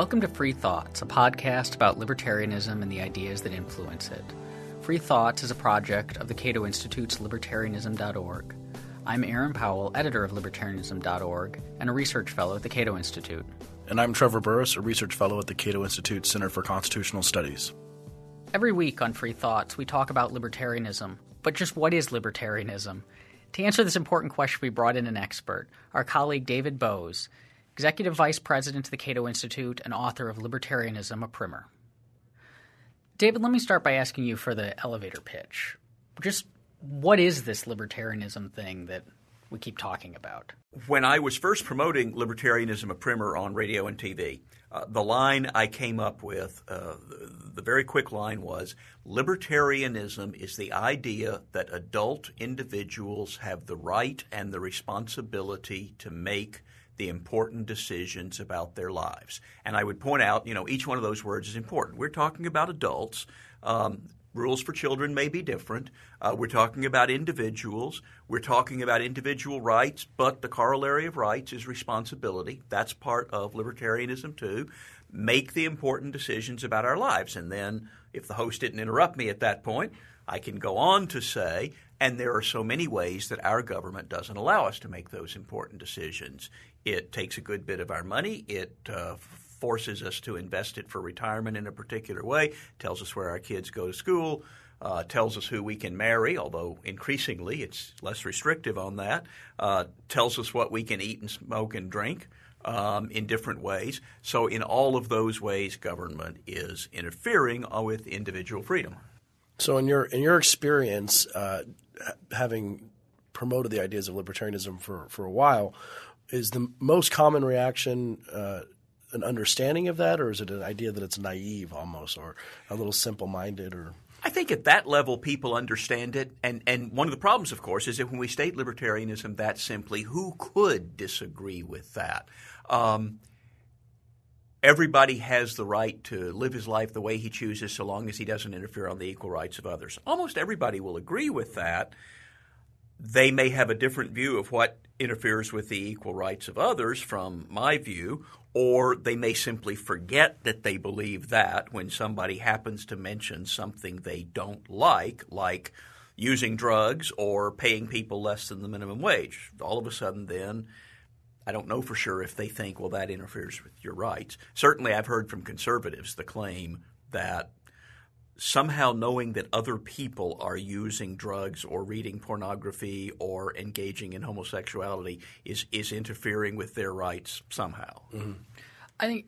Welcome to Free Thoughts, a podcast about libertarianism and the ideas that influence it. Free Thoughts is a project of the Cato Institute's libertarianism.org. I'm Aaron Powell, editor of libertarianism.org and a research fellow at the Cato Institute. And I'm Trevor Burrus, a research fellow at the Cato Institute Center for Constitutional Studies. Every week on Free Thoughts, we talk about libertarianism. But just what is libertarianism? To answer this important question, we brought in an expert, our colleague David Boaz. Executive Vice President of the Cato Institute and author of Libertarianism, a Primer. David, let me start by asking you for the elevator pitch. Just what is this libertarianism thing that we keep talking about? When I was first promoting Libertarianism, a Primer on radio and TV, uh, the line I came up with, uh, the, the very quick line was Libertarianism is the idea that adult individuals have the right and the responsibility to make the important decisions about their lives. And I would point out, you know, each one of those words is important. We're talking about adults. Um, rules for children may be different. Uh, we're talking about individuals. We're talking about individual rights, but the corollary of rights is responsibility. That's part of libertarianism, too. Make the important decisions about our lives. And then, if the host didn't interrupt me at that point, I can go on to say, and there are so many ways that our government doesn't allow us to make those important decisions. It takes a good bit of our money. It uh, forces us to invest it for retirement in a particular way, tells us where our kids go to school, uh, tells us who we can marry, although increasingly it's less restrictive on that, uh, tells us what we can eat and smoke and drink. Um, in different ways. So, in all of those ways, government is interfering with individual freedom. So, in your in your experience, uh, having promoted the ideas of libertarianism for for a while, is the most common reaction uh, an understanding of that, or is it an idea that it's naive almost, or a little simple minded, or I think at that level, people understand it. And, and one of the problems, of course, is that when we state libertarianism that simply, who could disagree with that? Um, everybody has the right to live his life the way he chooses so long as he doesn't interfere on the equal rights of others. Almost everybody will agree with that. They may have a different view of what interferes with the equal rights of others from my view, or they may simply forget that they believe that when somebody happens to mention something they don't like, like using drugs or paying people less than the minimum wage. All of a sudden, then, I don't know for sure if they think, well, that interferes with your rights. Certainly, I've heard from conservatives the claim that somehow knowing that other people are using drugs or reading pornography or engaging in homosexuality is is interfering with their rights somehow. Mm-hmm. I think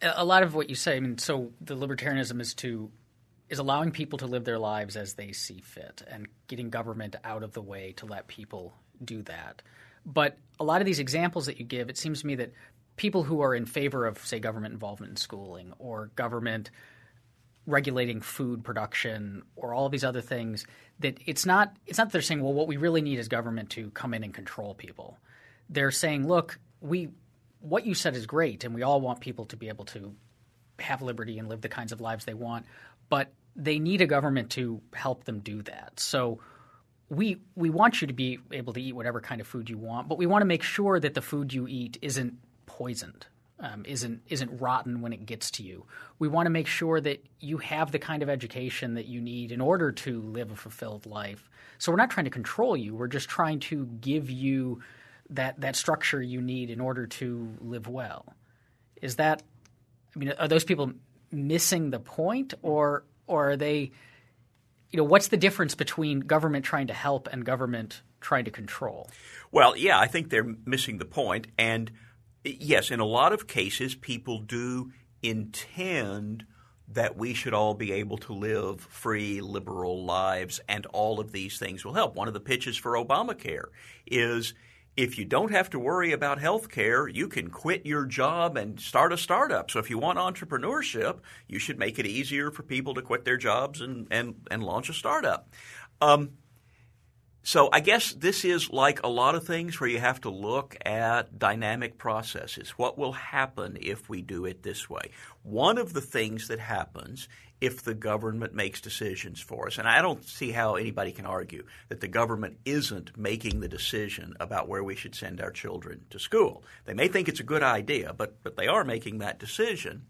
a lot of what you say. I mean, so the libertarianism is to is allowing people to live their lives as they see fit and getting government out of the way to let people do that. But a lot of these examples that you give, it seems to me that people who are in favor of, say, government involvement in schooling or government regulating food production or all of these other things that it's not it's not that they're saying well what we really need is government to come in and control people. They're saying look we what you said is great and we all want people to be able to have liberty and live the kinds of lives they want but they need a government to help them do that. So we we want you to be able to eat whatever kind of food you want but we want to make sure that the food you eat isn't poisoned um, isn't isn't rotten when it gets to you. We want to make sure that you have the kind of education that you need in order to live a fulfilled life. So we're not trying to control you. We're just trying to give you that that structure you need in order to live well. Is that? I mean, are those people missing the point, or or are they? You know, what's the difference between government trying to help and government trying to control? Well, yeah, I think they're missing the point, and yes, in a lot of cases, people do intend that we should all be able to live free, liberal lives, and all of these things will help. One of the pitches for Obamacare is if you don't have to worry about health care, you can quit your job and start a startup. So if you want entrepreneurship, you should make it easier for people to quit their jobs and, and, and launch a startup. Um, so I guess this is like a lot of things where you have to look at dynamic processes. What will happen if we do it this way? One of the things that happens if the government makes decisions for us, and I don't see how anybody can argue that the government isn't making the decision about where we should send our children to school. They may think it's a good idea, but but they are making that decision.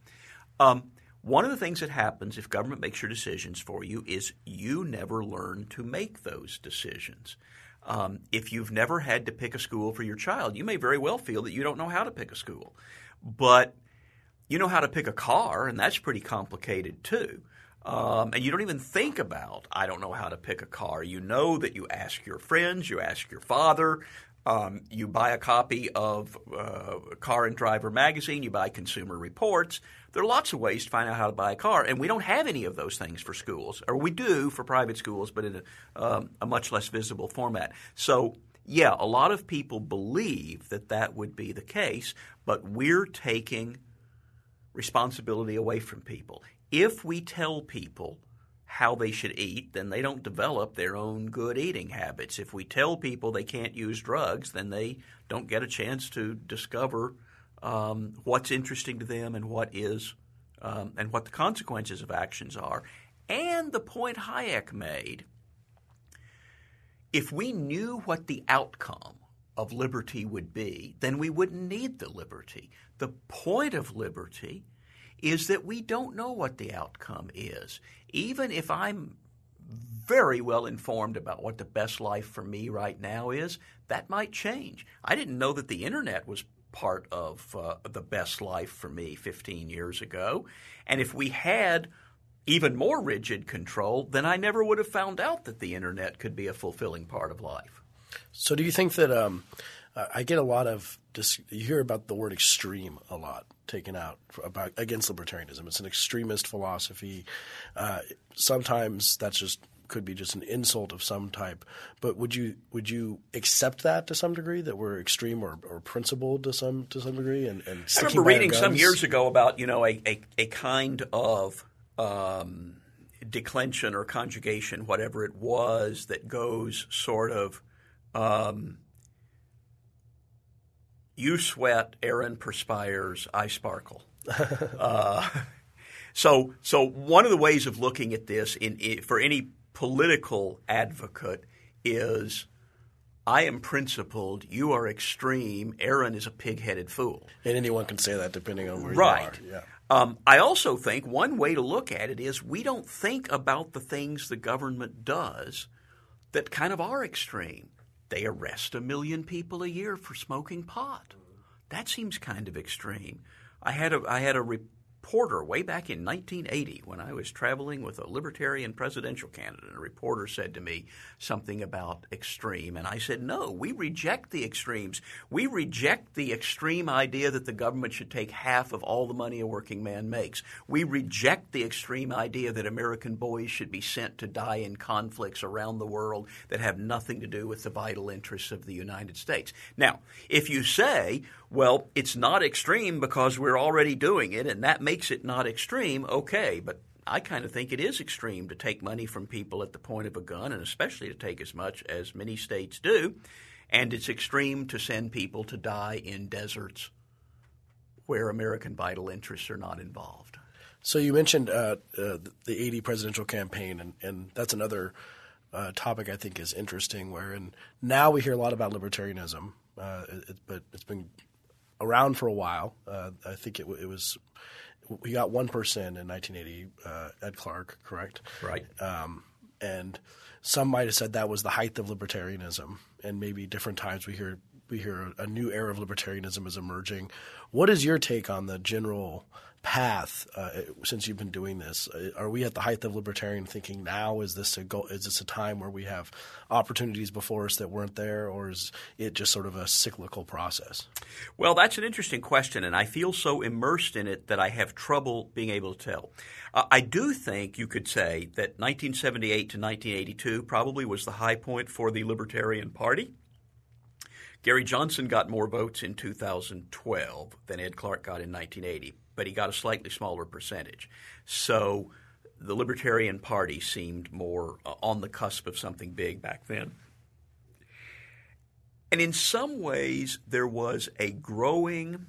Um, one of the things that happens if government makes your decisions for you is you never learn to make those decisions. Um, if you've never had to pick a school for your child, you may very well feel that you don't know how to pick a school. But you know how to pick a car, and that's pretty complicated too. Um, and you don't even think about, I don't know how to pick a car. You know that you ask your friends, you ask your father, um, you buy a copy of uh, Car and Driver magazine, you buy Consumer Reports. There are lots of ways to find out how to buy a car, and we don't have any of those things for schools, or we do for private schools, but in a, um, a much less visible format. So, yeah, a lot of people believe that that would be the case, but we're taking responsibility away from people. If we tell people how they should eat, then they don't develop their own good eating habits. If we tell people they can't use drugs, then they don't get a chance to discover um, what's interesting to them and what is um, and what the consequences of actions are. And the point Hayek made if we knew what the outcome of liberty would be, then we wouldn't need the liberty. The point of liberty is that we don't know what the outcome is. Even if I'm very well informed about what the best life for me right now is, that might change. I didn't know that the internet was part of uh, the best life for me 15 years ago. And if we had even more rigid control, then I never would have found out that the internet could be a fulfilling part of life. So, do you think that um, I get a lot of you hear about the word extreme a lot taken out about against libertarianism. It's an extremist philosophy. Uh, sometimes that's just could be just an insult of some type. But would you would you accept that to some degree that we're extreme or, or principled to some to some degree? And, and I remember reading some years ago about you know a a, a kind of um, declension or conjugation, whatever it was, that goes sort of. Um, you sweat, Aaron perspires, I sparkle. uh, so, so one of the ways of looking at this in, in, for any political advocate is I am principled, you are extreme, Aaron is a pig-headed fool. And anyone can say that depending on where right. you are. Yeah. Um, I also think one way to look at it is we don't think about the things the government does that kind of are extreme they arrest a million people a year for smoking pot. That seems kind of extreme. I had a I had a reporter way back in 1980 when I was traveling with a libertarian presidential candidate. A reporter said to me something about extreme, and I said, No, we reject the extremes. We reject the extreme idea that the government should take half of all the money a working man makes. We reject the extreme idea that American boys should be sent to die in conflicts around the world that have nothing to do with the vital interests of the United States. Now, if you say, well, it's not extreme because we're already doing it, and that makes it not extreme. Okay, but I kind of think it is extreme to take money from people at the point of a gun, and especially to take as much as many states do. And it's extreme to send people to die in deserts where American vital interests are not involved. So you mentioned uh, uh, the 80 presidential campaign, and, and that's another uh, topic I think is interesting. Where and now we hear a lot about libertarianism, uh, it, but it's been around for a while. Uh, I think it, it, was we got one person in 1980. Uh, Ed Clark, correct? Right. Um, and some might have said that was the height of libertarianism, and maybe different times we hear we hear a new era of libertarianism is emerging. What is your take on the general path uh, since you've been doing this? Uh, are we at the height of libertarian thinking now? Is this a go- is this a time where we have opportunities before us that weren't there, or is it just sort of a cyclical process? Well, that's an interesting question, and I feel so immersed in it that I have trouble being able to tell. Uh, I do think you could say that 1978 to 1982 probably was the high point for the Libertarian Party. Gary Johnson got more votes in 2012 than Ed Clark got in 1980 but he got a slightly smaller percentage. So the Libertarian Party seemed more uh, on the cusp of something big back then. And in some ways, there was a growing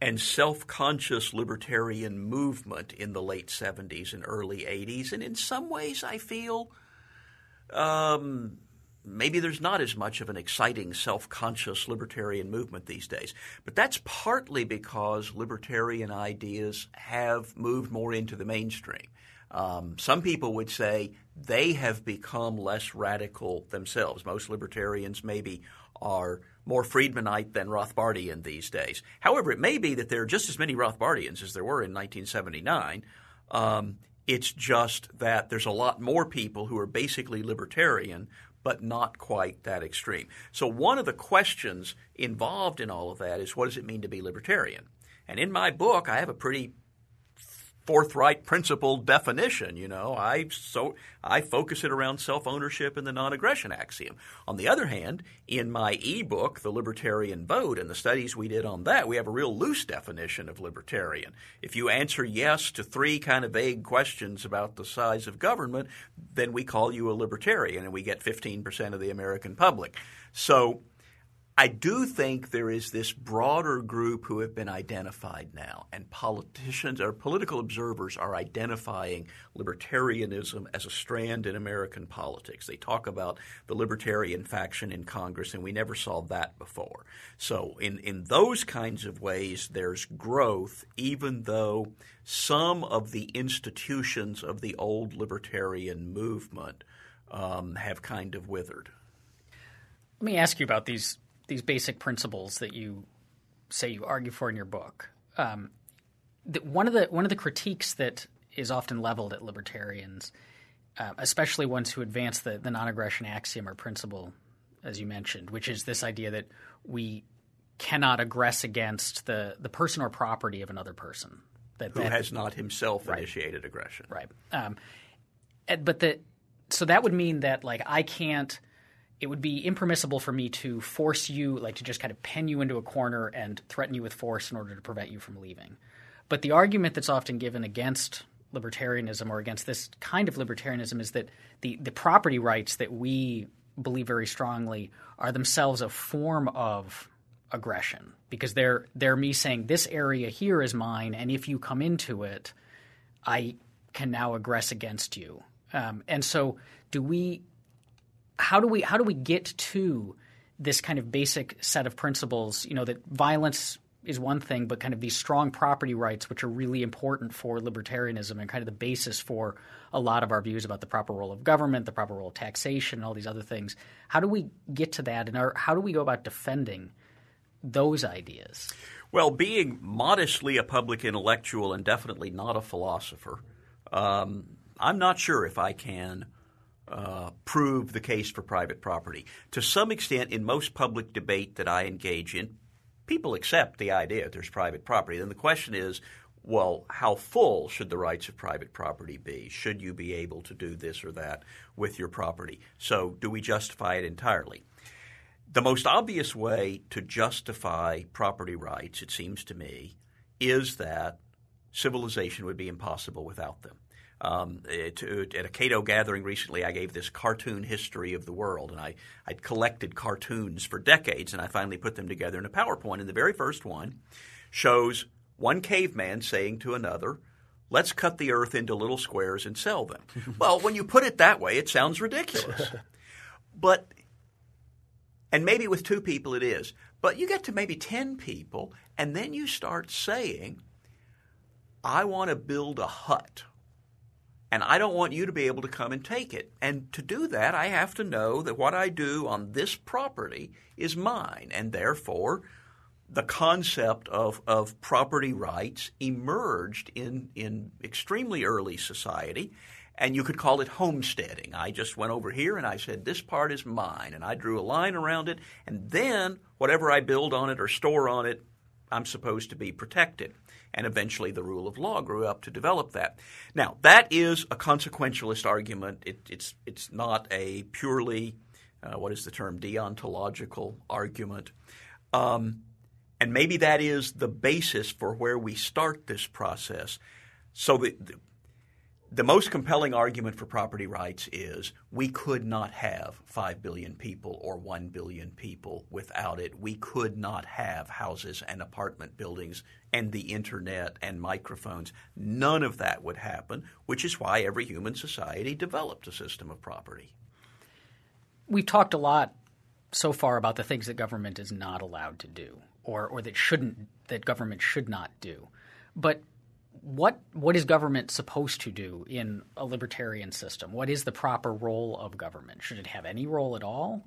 and self conscious libertarian movement in the late 70s and early 80s. And in some ways, I feel um, maybe there's not as much of an exciting self conscious libertarian movement these days. But that's partly because libertarian ideas have moved more into the mainstream. Um, some people would say they have become less radical themselves. Most libertarians maybe are more Friedmanite than Rothbardian these days. However, it may be that there are just as many Rothbardians as there were in 1979. Um, it's just that there's a lot more people who are basically libertarian, but not quite that extreme. So, one of the questions involved in all of that is what does it mean to be libertarian? And in my book, I have a pretty forthright principled definition. You know, I so I focus it around self ownership and the non aggression axiom. On the other hand, in my ebook, The Libertarian Vote, and the studies we did on that, we have a real loose definition of libertarian. If you answer yes to three kind of vague questions about the size of government, then we call you a libertarian, and we get 15% of the American public. So I do think there is this broader group who have been identified now, and politicians or political observers are identifying libertarianism as a strand in American politics. They talk about the libertarian faction in Congress, and we never saw that before. So, in, in those kinds of ways, there's growth, even though some of the institutions of the old libertarian movement um, have kind of withered. Let me ask you about these these basic principles that you say you argue for in your book. Um, the, one of the one of the critiques that is often leveled at libertarians, uh, especially ones who advance the, the non-aggression axiom or principle, as you mentioned, which is this idea that we cannot aggress against the, the person or property of another person. That, who that, has not himself right. initiated aggression. Right. Um, but the so that would mean that like I can't it would be impermissible for me to force you, like to just kind of pen you into a corner and threaten you with force in order to prevent you from leaving. But the argument that's often given against libertarianism or against this kind of libertarianism is that the, the property rights that we believe very strongly are themselves a form of aggression because they're they're me saying this area here is mine and if you come into it I can now aggress against you um, and so do we how do we how do we get to this kind of basic set of principles? You know that violence is one thing, but kind of these strong property rights, which are really important for libertarianism and kind of the basis for a lot of our views about the proper role of government, the proper role of taxation, and all these other things. How do we get to that, and our, how do we go about defending those ideas? Well, being modestly a public intellectual and definitely not a philosopher, um, I'm not sure if I can uh, prove the case for private property. To some extent, in most public debate that I engage in, people accept the idea that there's private property. Then the question is, well, how full should the rights of private property be? Should you be able to do this or that with your property? So, do we justify it entirely? The most obvious way to justify property rights, it seems to me, is that civilization would be impossible without them. Um, to, at a Cato gathering recently, I gave this cartoon history of the world, and I I'd collected cartoons for decades, and I finally put them together in a PowerPoint. And the very first one shows one caveman saying to another, "Let's cut the earth into little squares and sell them." well, when you put it that way, it sounds ridiculous, but and maybe with two people it is, but you get to maybe ten people, and then you start saying, "I want to build a hut." And I don't want you to be able to come and take it. And to do that, I have to know that what I do on this property is mine, and therefore the concept of, of property rights emerged in, in extremely early society, and you could call it homesteading. I just went over here and I said, This part is mine, and I drew a line around it, and then whatever I build on it or store on it, I'm supposed to be protected and eventually the rule of law grew up to develop that. Now, that is a consequentialist argument. It, it's, it's not a purely, uh, what is the term, deontological argument. Um, and maybe that is the basis for where we start this process. So the, the, the most compelling argument for property rights is we could not have 5 billion people or 1 billion people without it. We could not have houses and apartment buildings and the internet and microphones. None of that would happen, which is why every human society developed a system of property. We've talked a lot so far about the things that government is not allowed to do or, or that shouldn't that government should not do. But what what is government supposed to do in a libertarian system? What is the proper role of government? Should it have any role at all?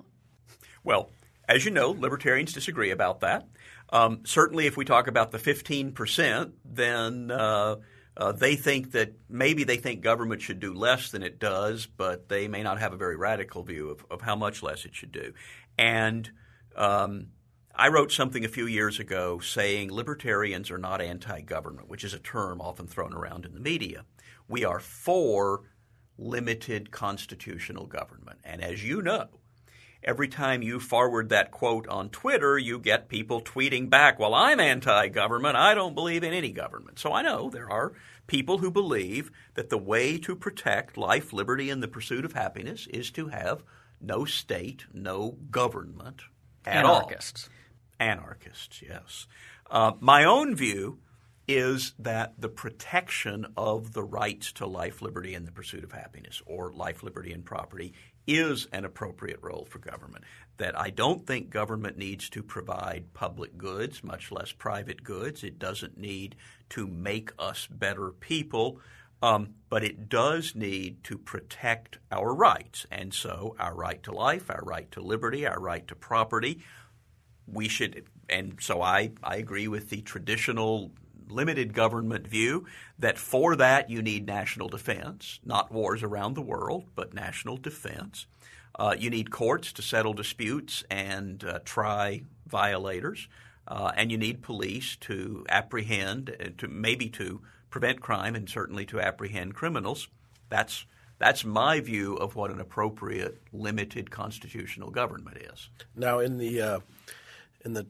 Well, as you know, libertarians disagree about that. Um, certainly, if we talk about the 15%, then uh, uh, they think that maybe they think government should do less than it does, but they may not have a very radical view of, of how much less it should do. And um, I wrote something a few years ago saying libertarians are not anti government, which is a term often thrown around in the media. We are for limited constitutional government. And as you know, every time you forward that quote on Twitter, you get people tweeting back, Well, I'm anti government. I don't believe in any government. So I know there are people who believe that the way to protect life, liberty, and the pursuit of happiness is to have no state, no government at Anarchists. all anarchists, yes. Uh, my own view is that the protection of the rights to life, liberty, and the pursuit of happiness, or life, liberty, and property, is an appropriate role for government. That I don't think government needs to provide public goods, much less private goods. It doesn't need to make us better people. Um, but it does need to protect our rights. And so, our right to life, our right to liberty, our right to property, we should, and so I, I agree with the traditional limited government view that for that you need national defense, not wars around the world, but national defense. Uh, you need courts to settle disputes and uh, try violators, uh, and you need police to apprehend, uh, to maybe to prevent crime, and certainly to apprehend criminals. That's that's my view of what an appropriate limited constitutional government is. Now, in the uh, in the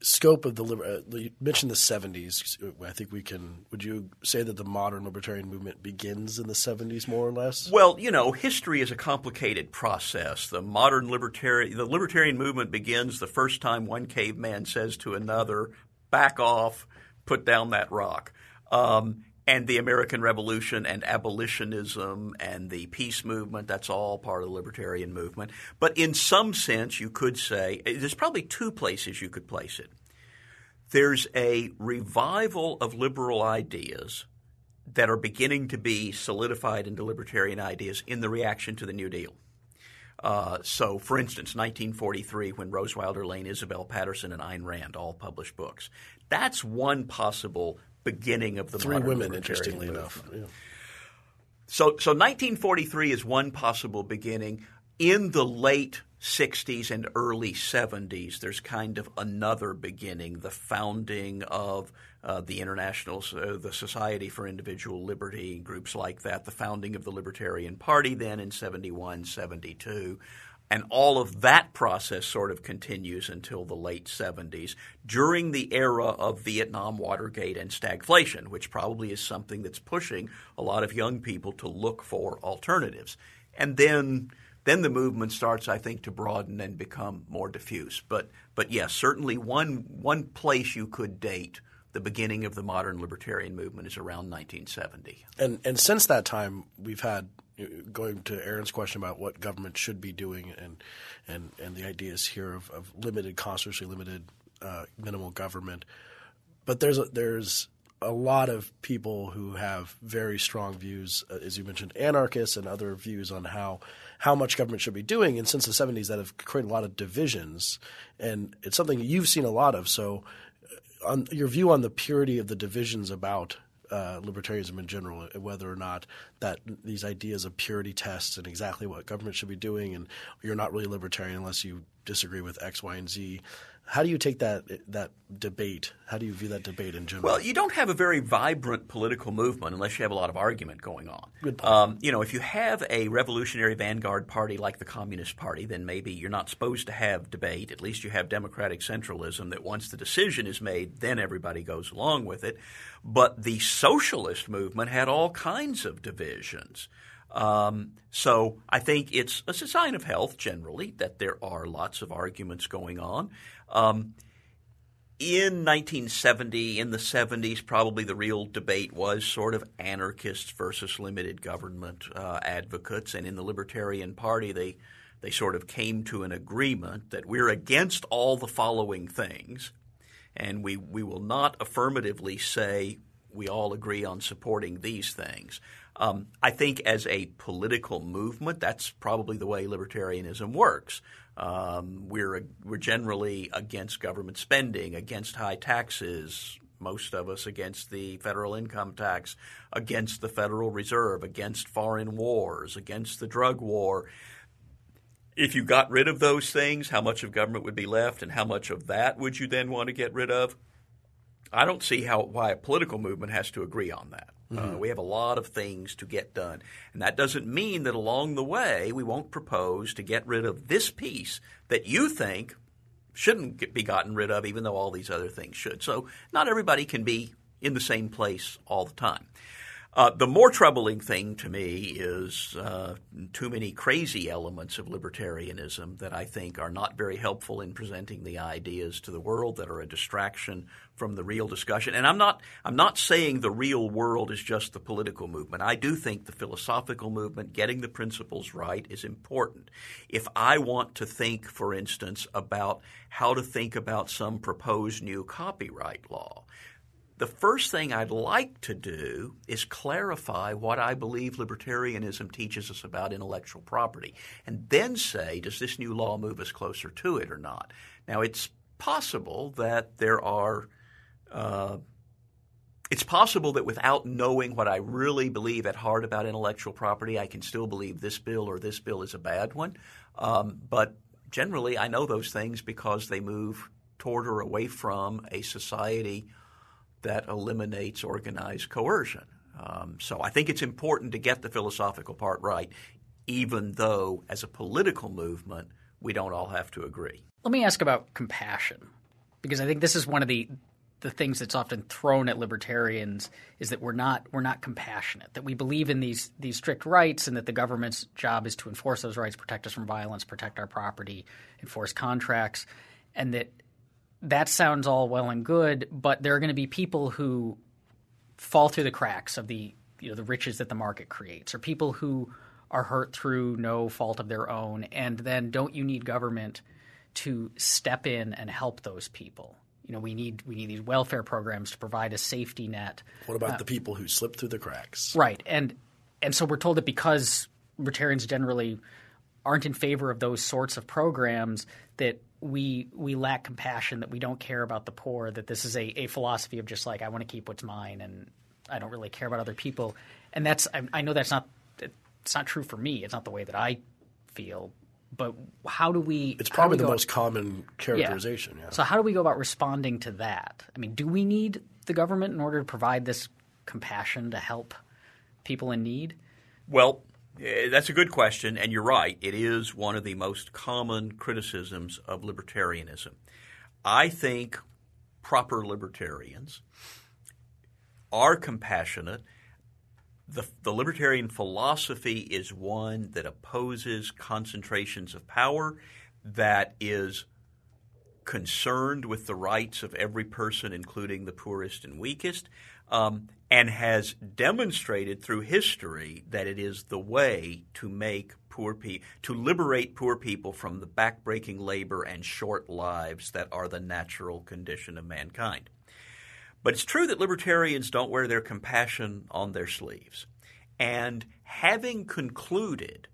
scope of the uh, you mentioned the 70s i think we can would you say that the modern libertarian movement begins in the 70s more or less? Well you know history is a complicated process. The modern libertarian the libertarian movement begins the first time one caveman says to another back off put down that rock. Um, and the American Revolution and abolitionism and the peace movement, that's all part of the libertarian movement. But in some sense, you could say there's probably two places you could place it. There's a revival of liberal ideas that are beginning to be solidified into libertarian ideas in the reaction to the New Deal. Uh, so, for instance, 1943, when Rose Wilder Lane, Isabel Paterson, and Ayn Rand all published books. That's one possible beginning of the three women, interestingly enough. Yeah. So, so 1943 is one possible beginning. In the late 60s and early 70s, there's kind of another beginning, the founding of uh, the International, uh, the Society for Individual Liberty, groups like that, the founding of the Libertarian Party then in 71, 72. And all of that process sort of continues until the late 70s during the era of Vietnam, Watergate, and stagflation, which probably is something that's pushing a lot of young people to look for alternatives. And then then the movement starts, I think, to broaden and become more diffuse. But but yes, certainly one one place you could date the beginning of the modern libertarian movement is around 1970. And and since that time, we've had going to Aaron's question about what government should be doing and and and the ideas here of, of limited constitutionally limited uh, minimal government. But there's a, there's a lot of people who have very strong views, uh, as you mentioned, anarchists and other views on how how much government should be doing. And since the 70s, that have created a lot of divisions, and it's something you've seen a lot of. So, uh, on your view on the purity of the divisions about uh, libertarianism in general, whether or not that these ideas of purity tests and exactly what government should be doing, and you're not really libertarian unless you disagree with X, Y, and Z. How do you take that that debate? How do you view that debate in general? Well, you don't have a very vibrant political movement unless you have a lot of argument going on. Good point. Um, you know, if you have a revolutionary vanguard party like the Communist Party, then maybe you're not supposed to have debate. At least you have democratic centralism that once the decision is made, then everybody goes along with it. But the socialist movement had all kinds of divisions. Um, so I think it's, a sign of health generally that there are lots of arguments going on. Um, in 1970, in the 70s, probably the real debate was sort of anarchists versus limited government uh, advocates, and in the Libertarian Party, they they sort of came to an agreement that we're against all the following things, and we we will not affirmatively say we all agree on supporting these things. Um, I think as a political movement, that's probably the way libertarianism works. Um, we're we're generally against government spending, against high taxes. Most of us against the federal income tax, against the Federal Reserve, against foreign wars, against the drug war. If you got rid of those things, how much of government would be left, and how much of that would you then want to get rid of? I don't see how why a political movement has to agree on that. Uh, mm-hmm. Uh, we have a lot of things to get done, and that doesn't mean that along the way we won't propose to get rid of this piece that you think shouldn't get, be gotten rid of, even though all these other things should. So not everybody can be in the same place all the time. Uh, the more troubling thing to me is uh, too many crazy elements of libertarianism that I think are not very helpful in presenting the ideas to the world that are a distraction from the real discussion. And I'm not I'm not saying the real world is just the political movement. I do think the philosophical movement, getting the principles right, is important. If I want to think, for instance, about how to think about some proposed new copyright law, the first thing I'd like to do is clarify what I believe libertarianism teaches us about intellectual property, and then say, does this new law move us closer to it or not? Now, it's possible that there are. Uh, it's possible that without knowing what I really believe at heart about intellectual property, I can still believe this bill or this bill is a bad one. Um, but generally, I know those things because they move toward or away from a society that eliminates organized coercion. Um, so I think it's important to get the philosophical part right, even though as a political movement, we don't all have to agree. Let me ask about compassion, because I think this is one of the the things that's often thrown at libertarians is that we're not we're not compassionate that we believe in these these strict rights and that the government's job is to enforce those rights protect us from violence protect our property enforce contracts and that that sounds all well and good, but there are going to be people who fall through the cracks of the you know the riches that the market creates, or people who are hurt through no fault of their own, and then don't you need government to step in and help those people? You know, we need we need these welfare programs to provide a safety net. What about uh, the people who slip through the cracks? Right, and and so we're told that because libertarians generally aren't in favor of those sorts of programs, that we we lack compassion, that we don't care about the poor, that this is a, a philosophy of just like I want to keep what's mine and I don't really care about other people. And that's I, I know that's not it's not true for me. It's not the way that I feel. But how do we? It's probably the most common characterization. Yeah. yeah. So how do we go about responding to that? I mean, do we need the government in order to provide this compassion to help people in need? Well, that's a good question, and you're right. It is one of the most common criticisms of libertarianism. I think proper libertarians are compassionate. The, the libertarian philosophy is one that opposes concentrations of power, that is concerned with the rights of every person, including the poorest and weakest, um, and has demonstrated through history that it is the way to make poor people to liberate poor people from the backbreaking labor and short lives that are the natural condition of mankind. But it's true that libertarians don't wear their compassion on their sleeves. And having concluded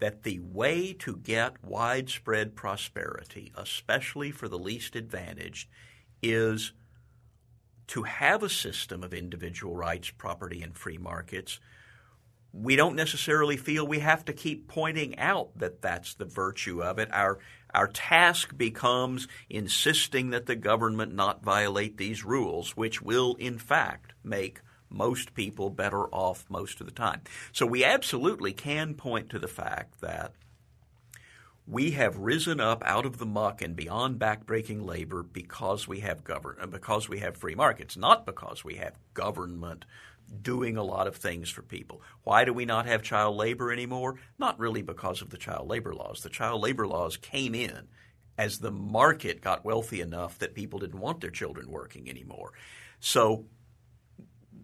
that the way to get widespread prosperity, especially for the least advantaged, is to have a system of individual rights, property, and free markets, we don't necessarily feel we have to keep pointing out that that's the virtue of it. Our our task becomes insisting that the government not violate these rules, which will in fact make most people better off most of the time. So we absolutely can point to the fact that we have risen up out of the muck and beyond backbreaking labor because we have govern uh, because we have free markets, not because we have government doing a lot of things for people. Why do we not have child labor anymore? Not really because of the child labor laws. The child labor laws came in as the market got wealthy enough that people didn't want their children working anymore. So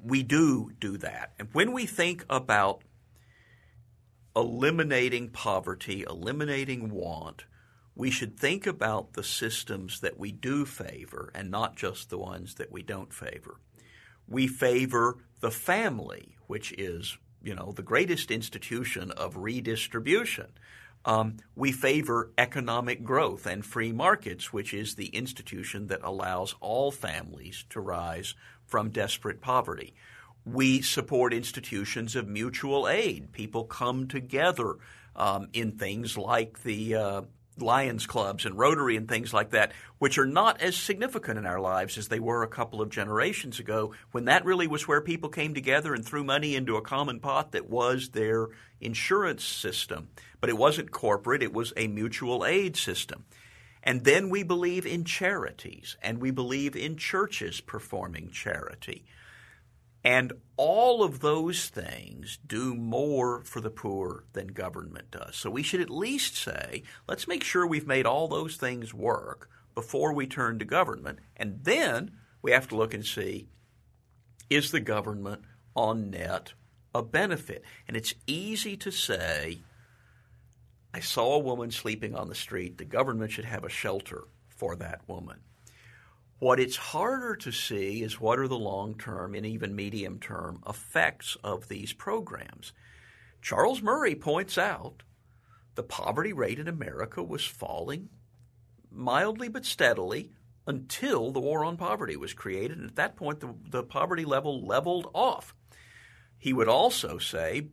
we do do that. And when we think about eliminating poverty, eliminating want, we should think about the systems that we do favor and not just the ones that we don't favor. We favor the family, which is, you know, the greatest institution of redistribution. Um, we favor economic growth and free markets, which is the institution that allows all families to rise from desperate poverty. We support institutions of mutual aid. People come together um, in things like the uh, Lions clubs and Rotary and things like that, which are not as significant in our lives as they were a couple of generations ago, when that really was where people came together and threw money into a common pot that was their insurance system. But it wasn't corporate, it was a mutual aid system. And then we believe in charities, and we believe in churches performing charity. And all of those things do more for the poor than government does. So we should at least say, let's make sure we've made all those things work before we turn to government. And then we have to look and see is the government on net a benefit? And it's easy to say, I saw a woman sleeping on the street, the government should have a shelter for that woman. What it's harder to see is what are the long term and even medium term effects of these programs. Charles Murray points out the poverty rate in America was falling mildly but steadily until the war on poverty was created. And at that point, the, the poverty level leveled off. He would also say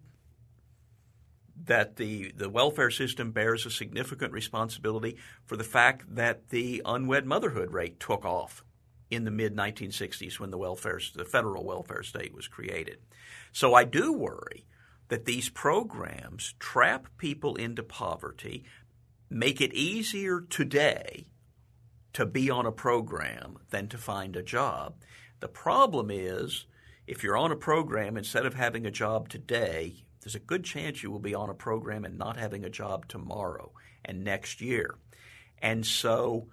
that the, the welfare system bears a significant responsibility for the fact that the unwed motherhood rate took off in the mid 1960s when the welfare the federal welfare state was created. So I do worry that these programs trap people into poverty, make it easier today to be on a program than to find a job. The problem is if you're on a program instead of having a job today, there's a good chance you will be on a program and not having a job tomorrow and next year. And so,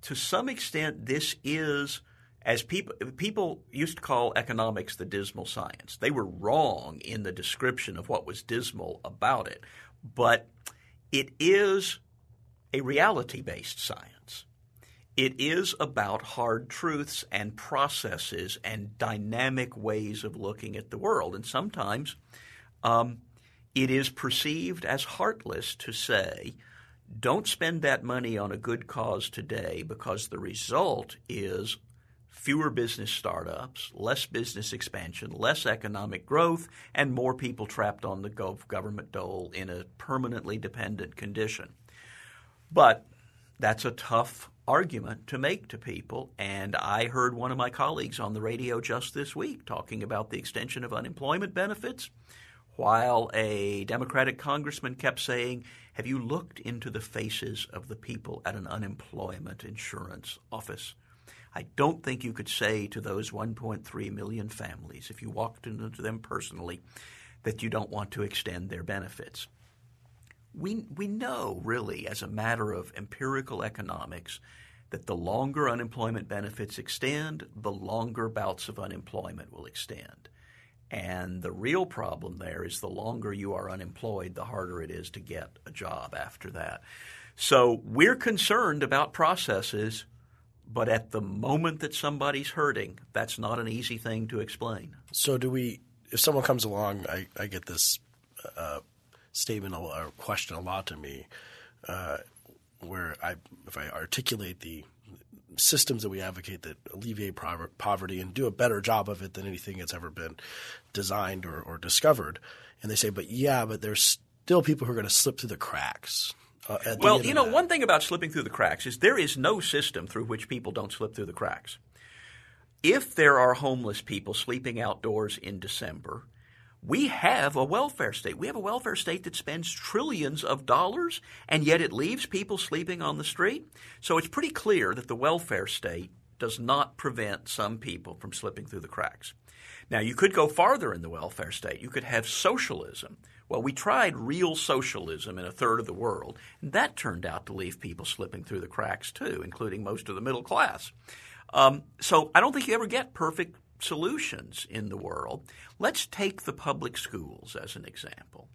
to some extent, this is as people people used to call economics the dismal science. They were wrong in the description of what was dismal about it, but it is a reality-based science. It is about hard truths and processes and dynamic ways of looking at the world, and sometimes um, it is perceived as heartless to say, don't spend that money on a good cause today because the result is fewer business startups, less business expansion, less economic growth, and more people trapped on the government dole in a permanently dependent condition. But that's a tough argument to make to people. And I heard one of my colleagues on the radio just this week talking about the extension of unemployment benefits while a Democratic congressman kept saying, Have you looked into the faces of the people at an unemployment insurance office? I don't think you could say to those 1.3 million families, if you walked into them personally, that you don't want to extend their benefits. We, we know, really, as a matter of empirical economics, that the longer unemployment benefits extend, the longer bouts of unemployment will extend. And the real problem there is the longer you are unemployed, the harder it is to get a job after that. So we're concerned about processes, but at the moment that somebody's hurting, that's not an easy thing to explain. So do we? If someone comes along, I, I get this uh, statement or question a lot to me, uh, where I if I articulate the systems that we advocate that alleviate poverty and do a better job of it than anything that's ever been designed or, or discovered. And they say, but yeah, but there's still people who are going to slip through the cracks. Uh, well, you know, one thing about slipping through the cracks is there is no system through which people don't slip through the cracks. If there are homeless people sleeping outdoors in December, we have a welfare state. We have a welfare state that spends trillions of dollars, and yet it leaves people sleeping on the street. So it's pretty clear that the welfare state does not prevent some people from slipping through the cracks. Now, you could go farther in the welfare state. You could have socialism. Well, we tried real socialism in a third of the world, and that turned out to leave people slipping through the cracks too, including most of the middle class. Um, so I don't think you ever get perfect solutions in the world. Let's take the public schools as an example.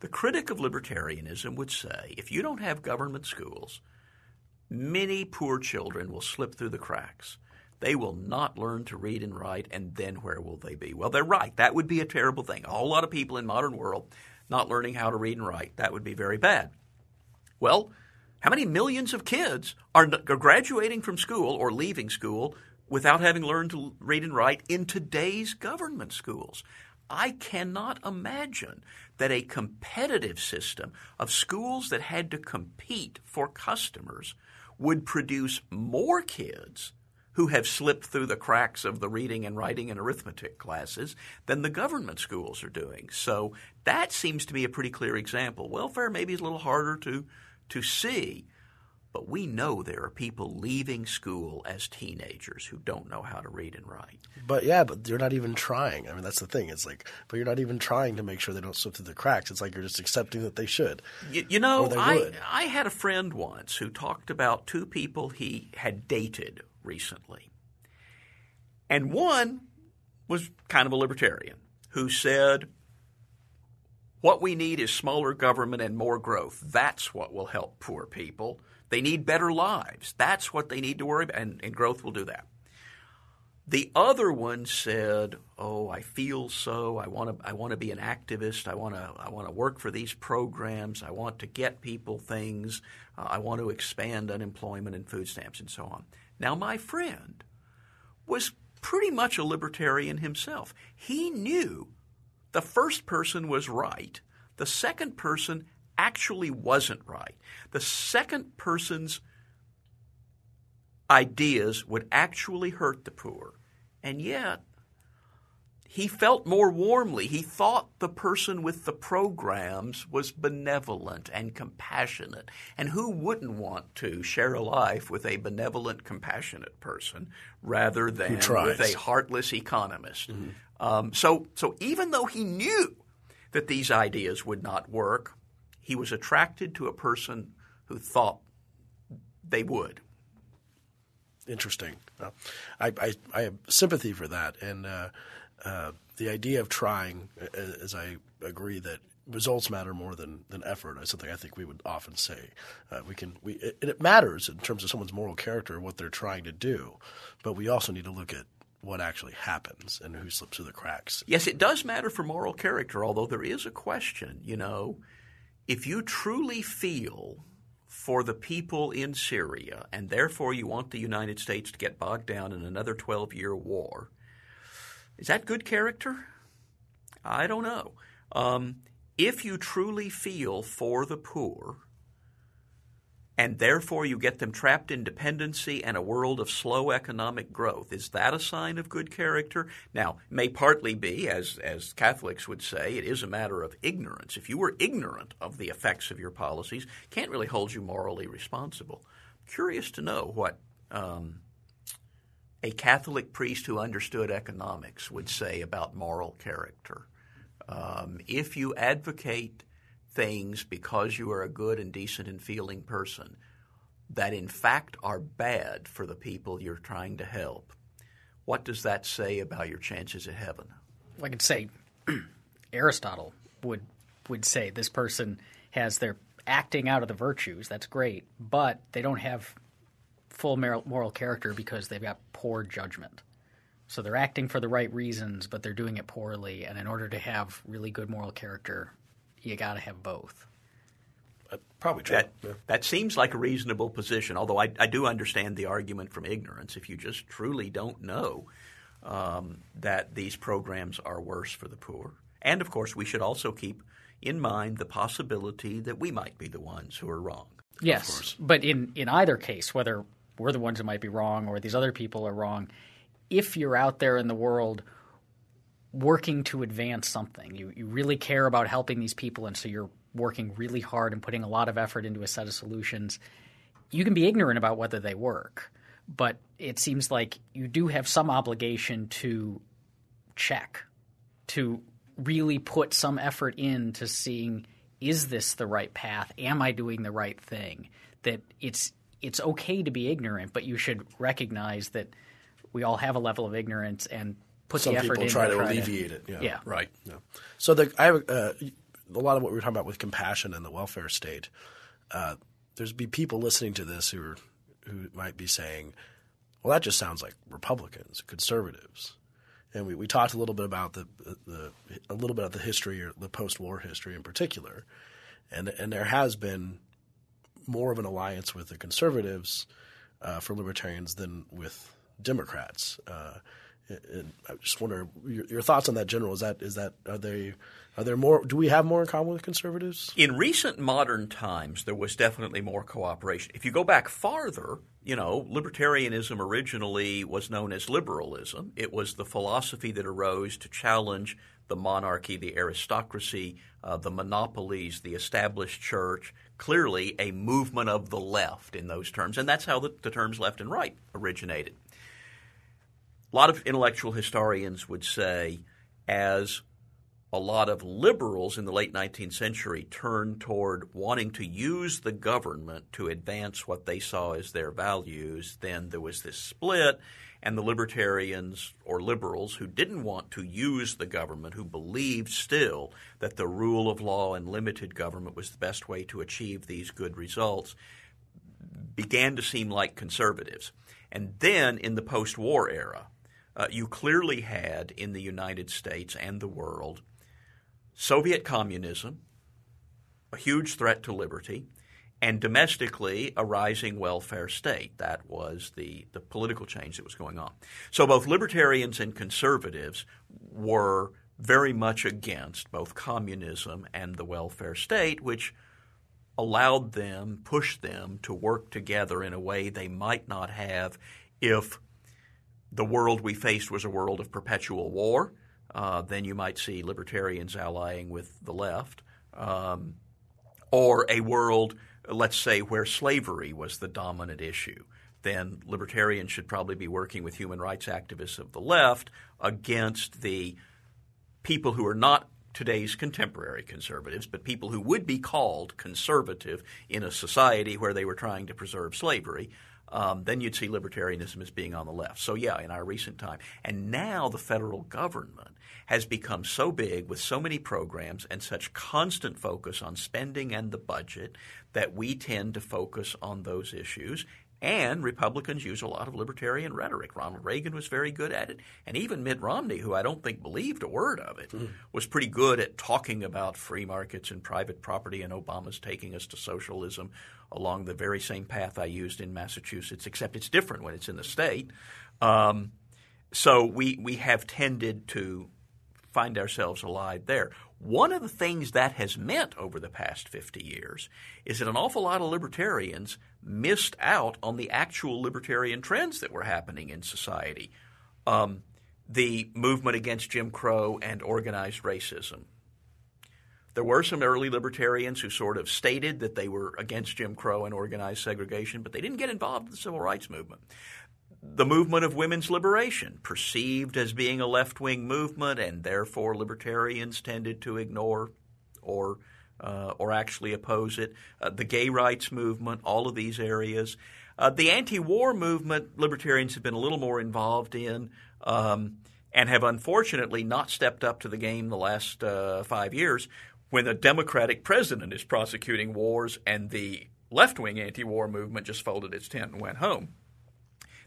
The critic of libertarianism would say if you don't have government schools, many poor children will slip through the cracks. They will not learn to read and write, and then where will they be? Well, they're right. That would be a terrible thing. A whole lot of people in modern world not learning how to read and write. That would be very bad. Well, how many millions of kids are graduating from school or leaving school without having learned to read and write in today's government schools? I cannot imagine that a competitive system of schools that had to compete for customers would produce more kids who have slipped through the cracks of the reading and writing and arithmetic classes than the government schools are doing. So that seems to be a pretty clear example. Welfare maybe is a little harder to to see. But we know there are people leaving school as teenagers who don't know how to read and write. But yeah, but you're not even trying. I mean, that's the thing. It's like, but you're not even trying to make sure they don't slip through the cracks. It's like you're just accepting that they should. You, you know, I, I had a friend once who talked about two people he had dated recently. And one was kind of a libertarian who said, what we need is smaller government and more growth. That's what will help poor people. They need better lives. That's what they need to worry about, and, and growth will do that. The other one said, "Oh, I feel so. I want to. I want to be an activist. I want to. I want to work for these programs. I want to get people things. Uh, I want to expand unemployment and food stamps and so on." Now, my friend was pretty much a libertarian himself. He knew the first person was right. The second person actually wasn't right. The second person's ideas would actually hurt the poor. And yet, he felt more warmly. He thought the person with the programs was benevolent and compassionate. And who wouldn't want to share a life with a benevolent, compassionate person rather than with a heartless economist? Mm-hmm. Um, so, so even though he knew that these ideas would not work, he was attracted to a person who thought they would. Interesting. Uh, I, I, I, have sympathy for that, and uh, uh, the idea of trying, as I agree that results matter more than, than effort is something I think we would often say. Uh, we can we it, it, matters in terms of someone's moral character what they're trying to do, but we also need to look at what actually happens and who slips through the cracks. Yes, it does matter for moral character, although there is a question, you know, if you truly feel for the people in Syria and therefore you want the United States to get bogged down in another 12 year war, is that good character? I don't know. Um, if you truly feel for the poor and therefore you get them trapped in dependency and a world of slow economic growth. Is that a sign of good character? Now, may partly be, as, as Catholics would say, it is a matter of ignorance. If you were ignorant of the effects of your policies, can't really hold you morally responsible. Curious to know what um, a Catholic priest who understood economics would say about moral character. Um, if you advocate things because you are a good and decent and feeling person that in fact are bad for the people you're trying to help, what does that say about your chances at heaven? I could say Aristotle would would say this person has their acting out of the virtues. That's great, but they don't have full moral character because they've got poor judgment. So they're acting for the right reasons, but they're doing it poorly. And in order to have really good moral character, you got to have both. Probably true. That, yeah. that seems like a reasonable position, although I, I, do understand the argument from ignorance. If you just truly don't know um, that these programs are worse for the poor. And of course, we should also keep in mind the possibility that we might be the ones who are wrong. Yes, but in, in either case, whether we're the ones who might be wrong or these other people are wrong, if you're out there in the world working to advance something, you, you really care about helping these people, and so you're working really hard and putting a lot of effort into a set of solutions, you can be ignorant about whether they work. But it seems like you do have some obligation to check, to really put some effort into seeing is this the right path? Am I doing the right thing? That it's it's okay to be ignorant, but you should recognize that we all have a level of ignorance and put Some the effort people in try to try alleviate it. Yeah, Yeah. right. Yeah. So the I have uh, a lot of what we were talking about with compassion and the welfare state. Uh, there's be people listening to this who are, who might be saying, "Well, that just sounds like Republicans, conservatives." And we, we talked a little bit about the, the a little bit of the history or the post-war history in particular, and and there has been more of an alliance with the conservatives uh, for libertarians than with Democrats. Uh, and I just wonder your, your, thoughts on that. General is that is that are they are there more? Do we have more in common with conservatives? In recent modern times, there was definitely more cooperation. If you go back farther, you know, libertarianism originally was known as liberalism. It was the philosophy that arose to challenge the monarchy, the aristocracy, uh, the monopolies, the established church. Clearly, a movement of the left in those terms, and that's how the, the terms left and right originated. A lot of intellectual historians would say, as a lot of liberals in the late 19th century turned toward wanting to use the government to advance what they saw as their values, then there was this split, and the libertarians or liberals who didn't want to use the government, who believed still that the rule of law and limited government was the best way to achieve these good results, began to seem like conservatives. And then in the post war era, uh, you clearly had in the United States and the world Soviet communism, a huge threat to liberty, and domestically a rising welfare state. That was the, the political change that was going on. So both libertarians and conservatives were very much against both communism and the welfare state, which allowed them, pushed them to work together in a way they might not have if the world we faced was a world of perpetual war uh, then you might see libertarians allying with the left, um, or a world, let's say, where slavery was the dominant issue. Then libertarians should probably be working with human rights activists of the left against the people who are not today's contemporary conservatives, but people who would be called conservative in a society where they were trying to preserve slavery um, then you'd see libertarianism as being on the left. So, yeah, in our recent time. And now the federal government has become so big with so many programs and such constant focus on spending and the budget that we tend to focus on those issues. And Republicans use a lot of libertarian rhetoric. Ronald Reagan was very good at it. And even Mitt Romney, who I don't think believed a word of it, mm. was pretty good at talking about free markets and private property, and Obama's taking us to socialism along the very same path I used in Massachusetts, except it's different when it's in the state. Um, so we, we have tended to find ourselves allied there. One of the things that has meant over the past 50 years is that an awful lot of libertarians missed out on the actual libertarian trends that were happening in society. Um, the movement against Jim Crow and organized racism, there were some early libertarians who sort of stated that they were against Jim Crow and organized segregation, but they didn't get involved in the civil rights movement. The movement of women's liberation, perceived as being a left wing movement, and therefore libertarians tended to ignore or uh, or actually oppose it. Uh, the gay rights movement, all of these areas. Uh, the anti war movement, libertarians have been a little more involved in. Um, and have unfortunately not stepped up to the game the last uh, five years when a Democratic president is prosecuting wars and the left wing anti war movement just folded its tent and went home.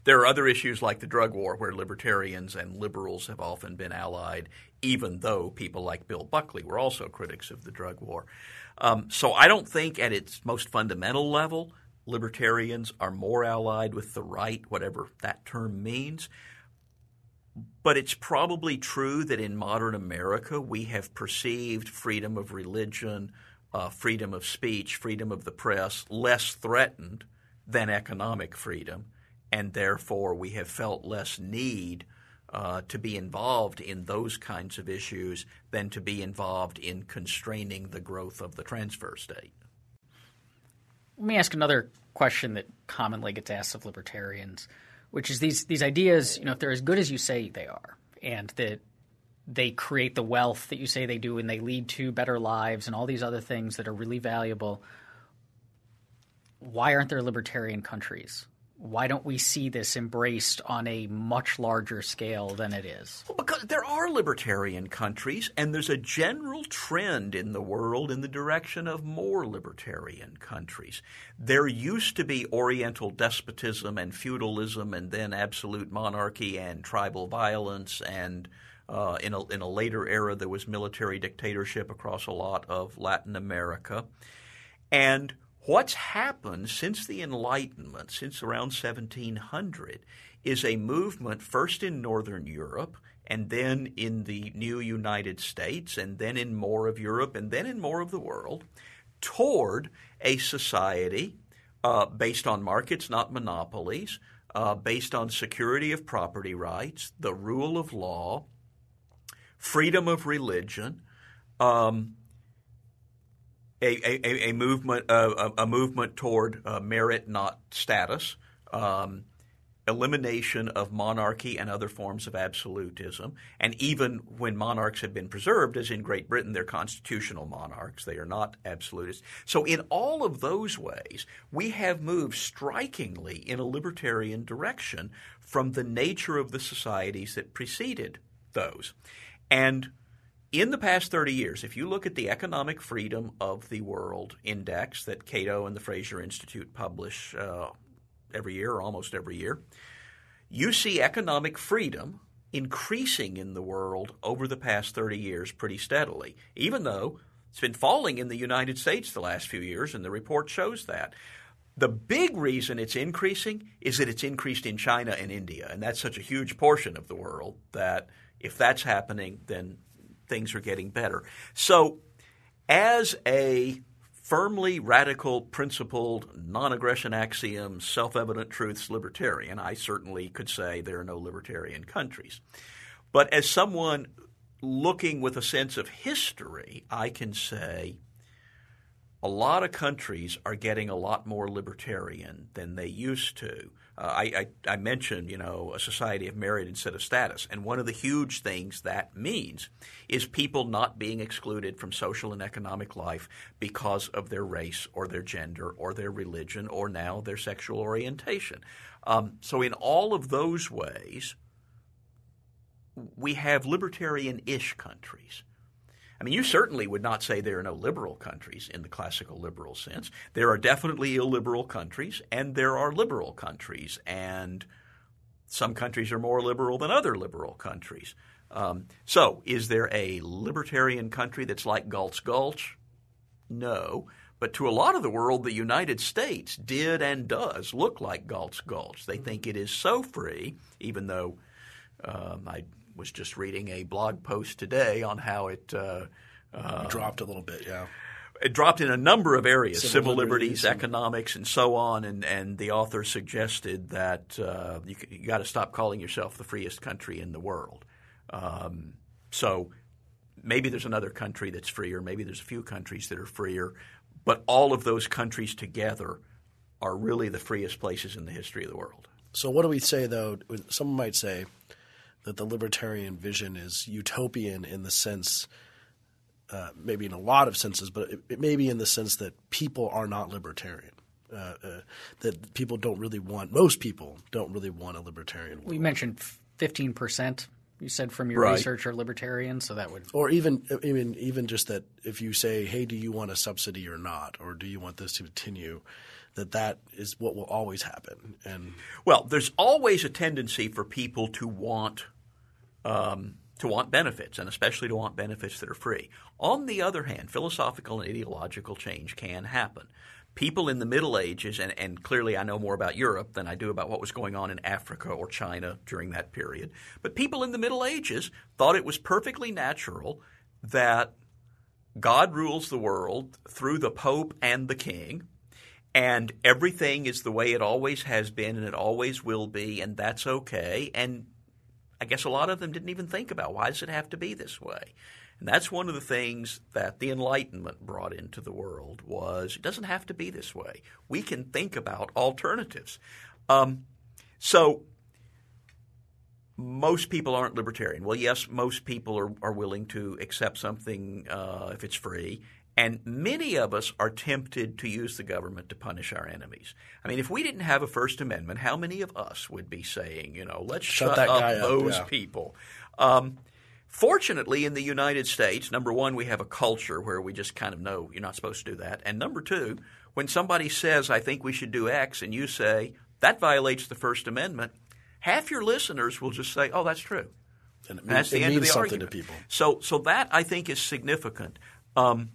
There are other issues like the drug war where libertarians and liberals have often been allied, even though people like Bill Buckley were also critics of the drug war. Um, so I don't think at its most fundamental level libertarians are more allied with the right, whatever that term means. But it's probably true that in modern America we have perceived freedom of religion, uh, freedom of speech, freedom of the press less threatened than economic freedom, and therefore we have felt less need uh, to be involved in those kinds of issues than to be involved in constraining the growth of the transfer state. Let me ask another question that commonly gets asked of libertarians, which is these these ideas. You know, if they're as good as you say they are, and that they create the wealth that you say they do, and they lead to better lives and all these other things that are really valuable. Why aren't there libertarian countries? Why don't we see this embraced on a much larger scale than it is? Well, because there are libertarian countries, and there's a general trend in the world in the direction of more libertarian countries. There used to be Oriental despotism and feudalism, and then absolute monarchy and tribal violence, and uh, in, a, in a later era, there was military dictatorship across a lot of Latin America. And What's happened since the Enlightenment, since around 1700, is a movement first in Northern Europe and then in the new United States and then in more of Europe and then in more of the world toward a society uh, based on markets, not monopolies, uh, based on security of property rights, the rule of law, freedom of religion, um, a, a, a movement uh, a movement toward uh, merit, not status, um, elimination of monarchy and other forms of absolutism, and even when monarchs have been preserved, as in Great Britain, they're constitutional monarchs; they are not absolutists. So, in all of those ways, we have moved strikingly in a libertarian direction from the nature of the societies that preceded those, and in the past 30 years, if you look at the Economic Freedom of the World Index that Cato and the Fraser Institute publish uh, every year or almost every year, you see economic freedom increasing in the world over the past 30 years pretty steadily, even though it's been falling in the United States the last few years, and the report shows that. The big reason it's increasing is that it's increased in China and India, and that's such a huge portion of the world that if that's happening, then things are getting better. So, as a firmly radical, principled, non aggression axiom, self evident truths libertarian, I certainly could say there are no libertarian countries. But as someone looking with a sense of history, I can say a lot of countries are getting a lot more libertarian than they used to. Uh, I, I, I, mentioned, you know, a society of merit instead of status, and one of the huge things that means is people not being excluded from social and economic life because of their race or their gender or their religion or now their sexual orientation. Um, so, in all of those ways, we have libertarian-ish countries. I mean, you certainly would not say there are no liberal countries in the classical liberal sense. There are definitely illiberal countries, and there are liberal countries, and some countries are more liberal than other liberal countries. Um, so, is there a libertarian country that's like Galt's Gulch? No. But to a lot of the world, the United States did and does look like Galt's Gulch. They think it is so free, even though um, I was just reading a blog post today on how it uh, uh, dropped a little bit. Yeah, it dropped in a number of areas: civil, civil liberties, and... economics, and so on. And and the author suggested that uh, you, you got to stop calling yourself the freest country in the world. Um, so maybe there's another country that's freer. Maybe there's a few countries that are freer, but all of those countries together are really the freest places in the history of the world. So what do we say though? Someone might say that the libertarian vision is utopian in the sense, uh, maybe in a lot of senses, but it, it may be in the sense that people are not libertarian. Uh, uh, that people don't really want. Most people don't really want a libertarian. We mentioned fifteen percent. You said from your right. research are libertarian, so that would, or even even even just that if you say, "Hey, do you want a subsidy or not, or do you want this to continue?" that that is what will always happen. And well, there's always a tendency for people to want um, to want benefits, and especially to want benefits that are free. On the other hand, philosophical and ideological change can happen. People in the Middle Ages, and, and clearly I know more about Europe than I do about what was going on in Africa or China during that period, but people in the Middle Ages thought it was perfectly natural that God rules the world through the Pope and the King, and everything is the way it always has been and it always will be, and that's okay. And I guess a lot of them didn't even think about why does it have to be this way. And that's one of the things that the Enlightenment brought into the world was it doesn't have to be this way. We can think about alternatives. Um, so most people aren't libertarian. Well, yes, most people are, are willing to accept something uh, if it's free. And many of us are tempted to use the government to punish our enemies. I mean, if we didn't have a First Amendment, how many of us would be saying, you know, let's shut, shut up those yeah. people? Um, fortunately, in the United States, number one, we have a culture where we just kind of know you're not supposed to do that. And number two, when somebody says, I think we should do X, and you say, that violates the First Amendment, half your listeners will just say, oh, that's true. And it means, that's the end of the argument. to people. So, so that I think is significant. Um,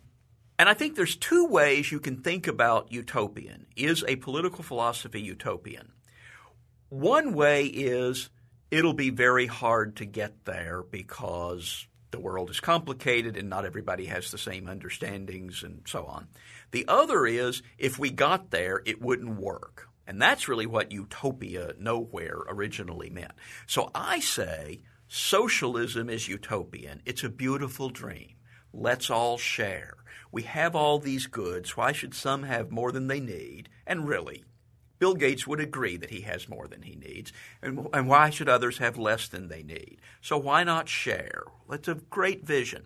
and I think there's two ways you can think about utopian. Is a political philosophy utopian? One way is it'll be very hard to get there because the world is complicated and not everybody has the same understandings and so on. The other is if we got there, it wouldn't work. And that's really what utopia nowhere originally meant. So I say socialism is utopian. It's a beautiful dream. Let's all share. We have all these goods. Why should some have more than they need? And really, Bill Gates would agree that he has more than he needs. And, and why should others have less than they need? So why not share? That's a great vision.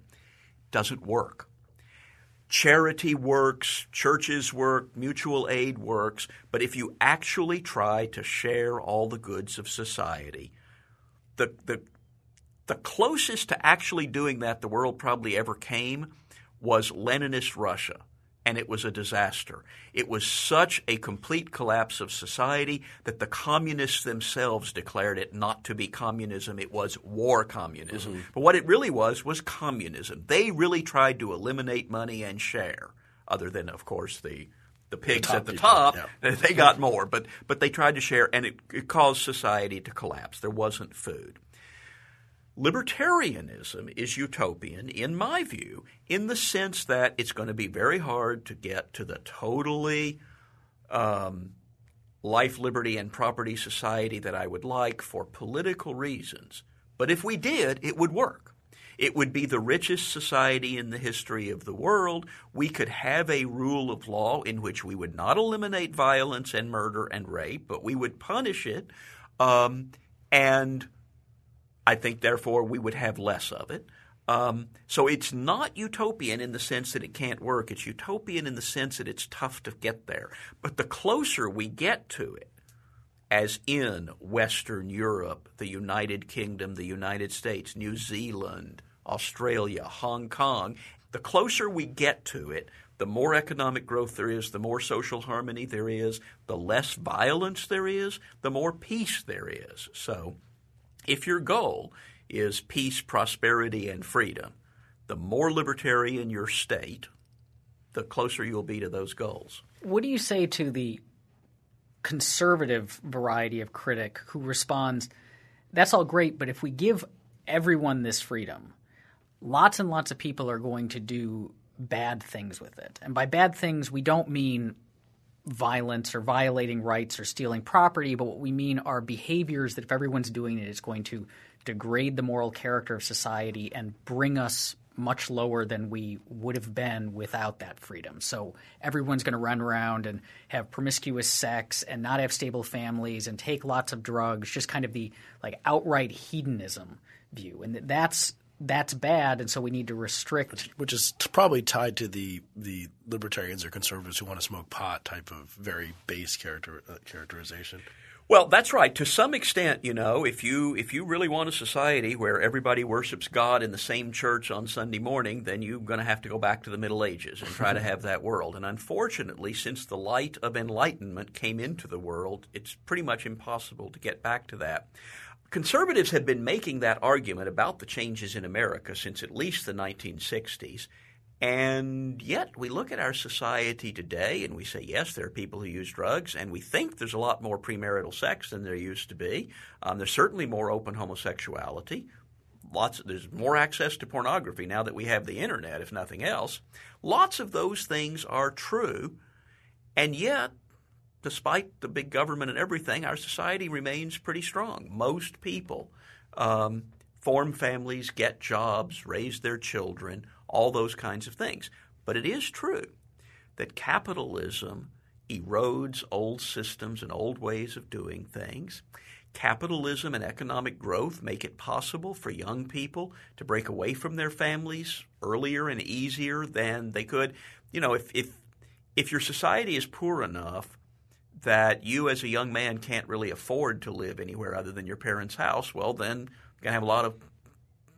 Doesn't work. Charity works, churches work, mutual aid works, but if you actually try to share all the goods of society, the, the, the closest to actually doing that the world probably ever came was Leninist Russia, and it was a disaster. It was such a complete collapse of society that the communists themselves declared it not to be communism, it was war communism. Mm-hmm. But what it really was was communism. They really tried to eliminate money and share, other than, of course, the the pigs the at the people, top, yeah. they got more, but but they tried to share, and it, it caused society to collapse. There wasn't food. Libertarianism is utopian, in my view, in the sense that it's going to be very hard to get to the totally um, life, liberty, and property society that I would like for political reasons. But if we did, it would work. It would be the richest society in the history of the world. We could have a rule of law in which we would not eliminate violence and murder and rape, but we would punish it. Um, and I think, therefore, we would have less of it. Um, so it's not utopian in the sense that it can't work. It's utopian in the sense that it's tough to get there. But the closer we get to it, as in Western Europe, the United Kingdom, the United States, New Zealand, Australia, Hong Kong, the closer we get to it, the more economic growth there is, the more social harmony there is, the less violence there is, the more peace there is. So if your goal is peace, prosperity, and freedom, the more libertarian your state, the closer you'll be to those goals. What do you say to the conservative variety of critic who responds, that's all great, but if we give everyone this freedom, lots and lots of people are going to do bad things with it. And by bad things, we don't mean violence or violating rights or stealing property, but what we mean are behaviors that if everyone's doing it, it's going to degrade the moral character of society and bring us much lower than we would have been without that freedom. So everyone's going to run around and have promiscuous sex and not have stable families and take lots of drugs, just kind of the like outright hedonism view. And that's that's bad, and so we need to restrict. Which, which is probably tied to the the libertarians or conservatives who want to smoke pot type of very base character uh, characterization. Well, that's right. To some extent, you know, if you if you really want a society where everybody worships God in the same church on Sunday morning, then you're going to have to go back to the Middle Ages and try to have that world. And unfortunately, since the light of enlightenment came into the world, it's pretty much impossible to get back to that. Conservatives have been making that argument about the changes in America since at least the 1960s. And yet, we look at our society today and we say, yes, there are people who use drugs, and we think there's a lot more premarital sex than there used to be. Um, there's certainly more open homosexuality. Lots, of, there's more access to pornography now that we have the internet, if nothing else. Lots of those things are true, and yet despite the big government and everything, our society remains pretty strong. Most people um, form families, get jobs, raise their children, all those kinds of things. But it is true that capitalism erodes old systems and old ways of doing things. Capitalism and economic growth make it possible for young people to break away from their families earlier and easier than they could. You know, if, if, if your society is poor enough that you as a young man can't really afford to live anywhere other than your parents' house, well, then you're going to have a lot of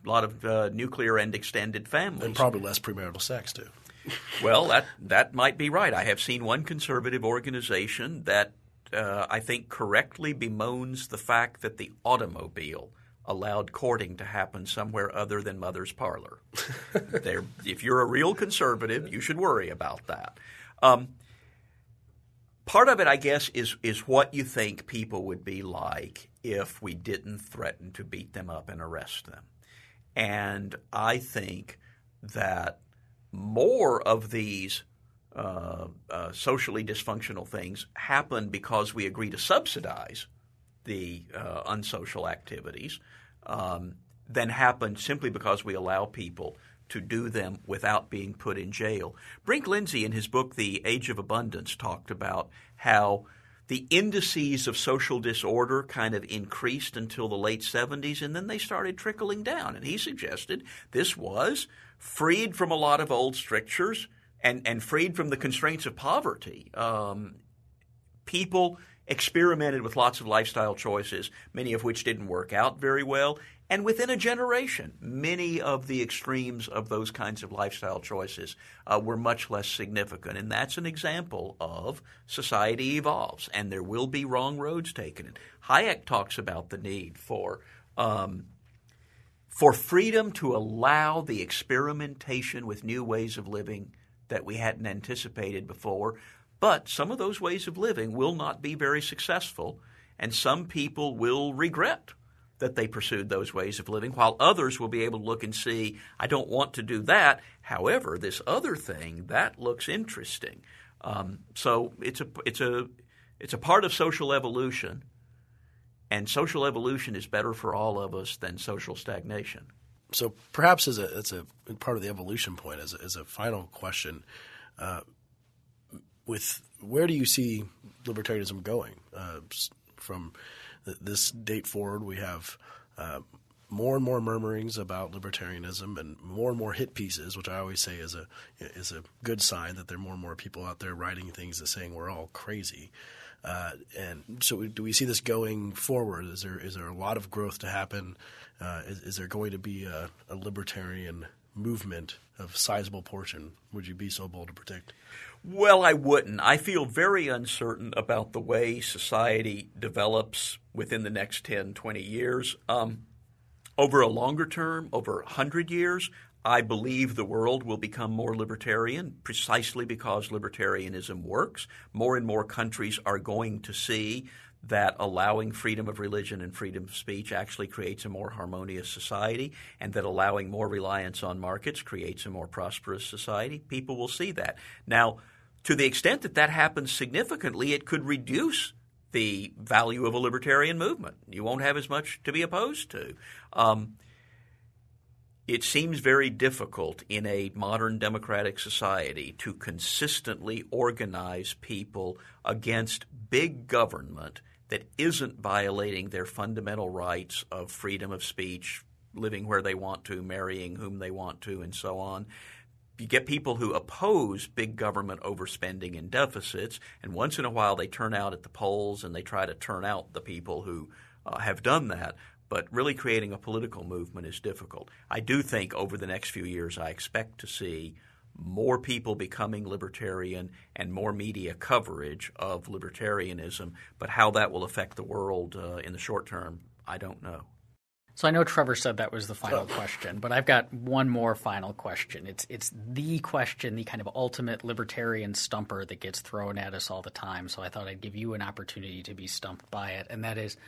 a lot of uh, nuclear and extended families, and probably less premarital sex too. well, that that might be right. I have seen one conservative organization that uh, I think correctly bemoans the fact that the automobile allowed courting to happen somewhere other than mother's parlor. if you're a real conservative, you should worry about that. Um, part of it, I guess, is is what you think people would be like if we didn't threaten to beat them up and arrest them. And I think that more of these uh, uh, socially dysfunctional things happen because we agree to subsidize the uh, unsocial activities um, than happen simply because we allow people to do them without being put in jail. Brink Lindsey, in his book The Age of Abundance, talked about how the indices of social disorder kind of increased until the late 70s and then they started trickling down. And he suggested this was freed from a lot of old strictures and, and freed from the constraints of poverty. Um, people experimented with lots of lifestyle choices, many of which didn't work out very well, and within a generation, many of the extremes of those kinds of lifestyle choices uh, were much less significant. And that's an example of society evolves, and there will be wrong roads taken. And Hayek talks about the need for. Um, for freedom to allow the experimentation with new ways of living that we hadn't anticipated before. But some of those ways of living will not be very successful, and some people will regret that they pursued those ways of living, while others will be able to look and see, I don't want to do that. However, this other thing that looks interesting. Um, so it's a it's a it's a part of social evolution, and social evolution is better for all of us than social stagnation. So perhaps as a as a part of the evolution point, as a, as a final question, uh, with where do you see libertarianism going uh, from this date forward, we have uh, more and more murmurings about libertarianism and more and more hit pieces, which I always say is a is a good sign that there are more and more people out there writing things and saying we're all crazy. Uh, and so, do we see this going forward? Is there is there a lot of growth to happen? Uh, is, is, there going to be a, a libertarian movement of sizable portion? Would you be so bold to predict? Well, I wouldn't. I feel very uncertain about the way society develops within the next 10, 20 years. Um, over a longer term, over 100 years, I believe the world will become more libertarian precisely because libertarianism works. More and more countries are going to see that allowing freedom of religion and freedom of speech actually creates a more harmonious society, and that allowing more reliance on markets creates a more prosperous society. People will see that. Now, to the extent that that happens significantly, it could reduce the value of a libertarian movement. You won't have as much to be opposed to. Um, it seems very difficult in a modern democratic society to consistently organize people against big government that isn't violating their fundamental rights of freedom of speech, living where they want to, marrying whom they want to, and so on. You get people who oppose big government overspending and deficits, and once in a while they turn out at the polls and they try to turn out the people who uh, have done that. But really creating a political movement is difficult. I do think over the next few years, I expect to see more people becoming libertarian and more media coverage of libertarianism. But how that will affect the world uh, in the short term, I don't know. So I know Trevor said that was the final question, but I've got one more final question. It's it's the question, the kind of ultimate libertarian stumper that gets thrown at us all the time. So I thought I'd give you an opportunity to be stumped by it, and that is,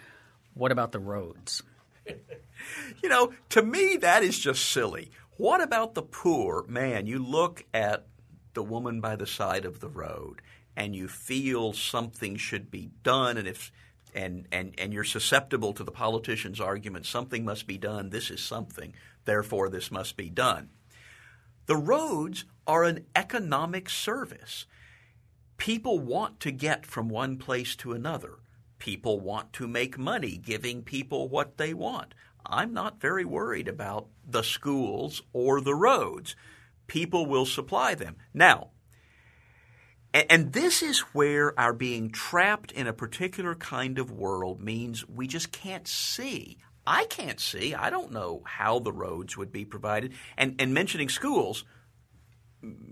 what about the roads? you know, to me that is just silly. What about the poor? Man, you look at the woman by the side of the road and you feel something should be done and if and, and, and you're susceptible to the politician's argument something must be done, this is something, therefore this must be done. The roads are an economic service. People want to get from one place to another. People want to make money giving people what they want. I'm not very worried about the schools or the roads. People will supply them. Now, and this is where our being trapped in a particular kind of world means we just can't see. I can't see. I don't know how the roads would be provided. And, and mentioning schools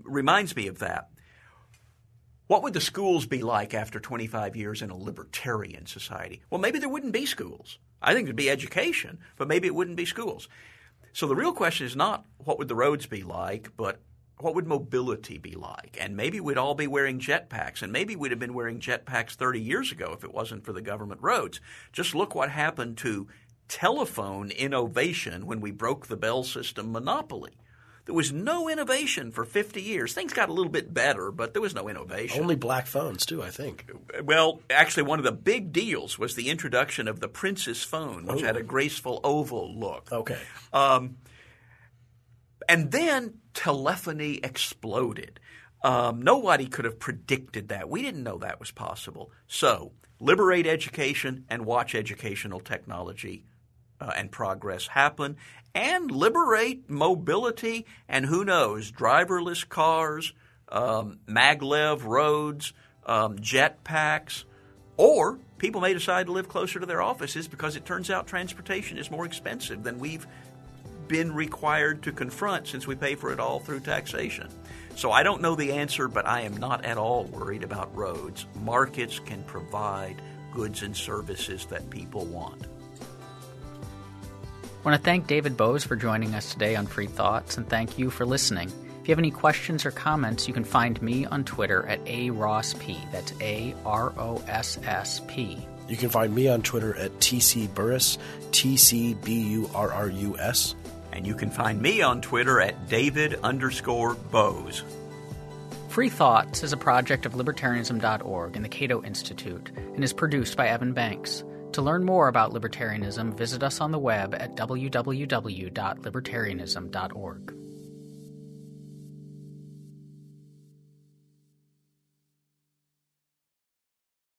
reminds me of that. What would the schools be like after 25 years in a libertarian society? Well, maybe there wouldn't be schools. I think it'd be education, but maybe it wouldn't be schools. So the real question is not what would the roads be like, but what would mobility be like? And maybe we'd all be wearing jetpacks, and maybe we'd have been wearing jetpacks 30 years ago if it wasn't for the government roads. Just look what happened to telephone innovation when we broke the Bell system monopoly. There was no innovation for 50 years. Things got a little bit better, but there was no innovation. Only black phones, too, I think. Well, actually, one of the big deals was the introduction of the Princess phone, which Ooh. had a graceful oval look. Okay. Um, and then telephony exploded. Um, nobody could have predicted that. We didn't know that was possible. So, liberate education and watch educational technology uh, and progress happen, and liberate mobility and who knows, driverless cars, um, maglev roads, um, jetpacks, or people may decide to live closer to their offices because it turns out transportation is more expensive than we've been required to confront since we pay for it all through taxation. So I don't know the answer, but I am not at all worried about roads. Markets can provide goods and services that people want. I want to thank David Boaz for joining us today on Free Thoughts, and thank you for listening. If you have any questions or comments, you can find me on Twitter at A Ross P. That's A R O S S P. You can find me on Twitter at TC Burrus, T C B U R R U S. And you can find me on Twitter at David underscore Boaz. Free Thoughts is a project of libertarianism.org and the Cato Institute and is produced by Evan Banks. To learn more about libertarianism, visit us on the web at www.libertarianism.org.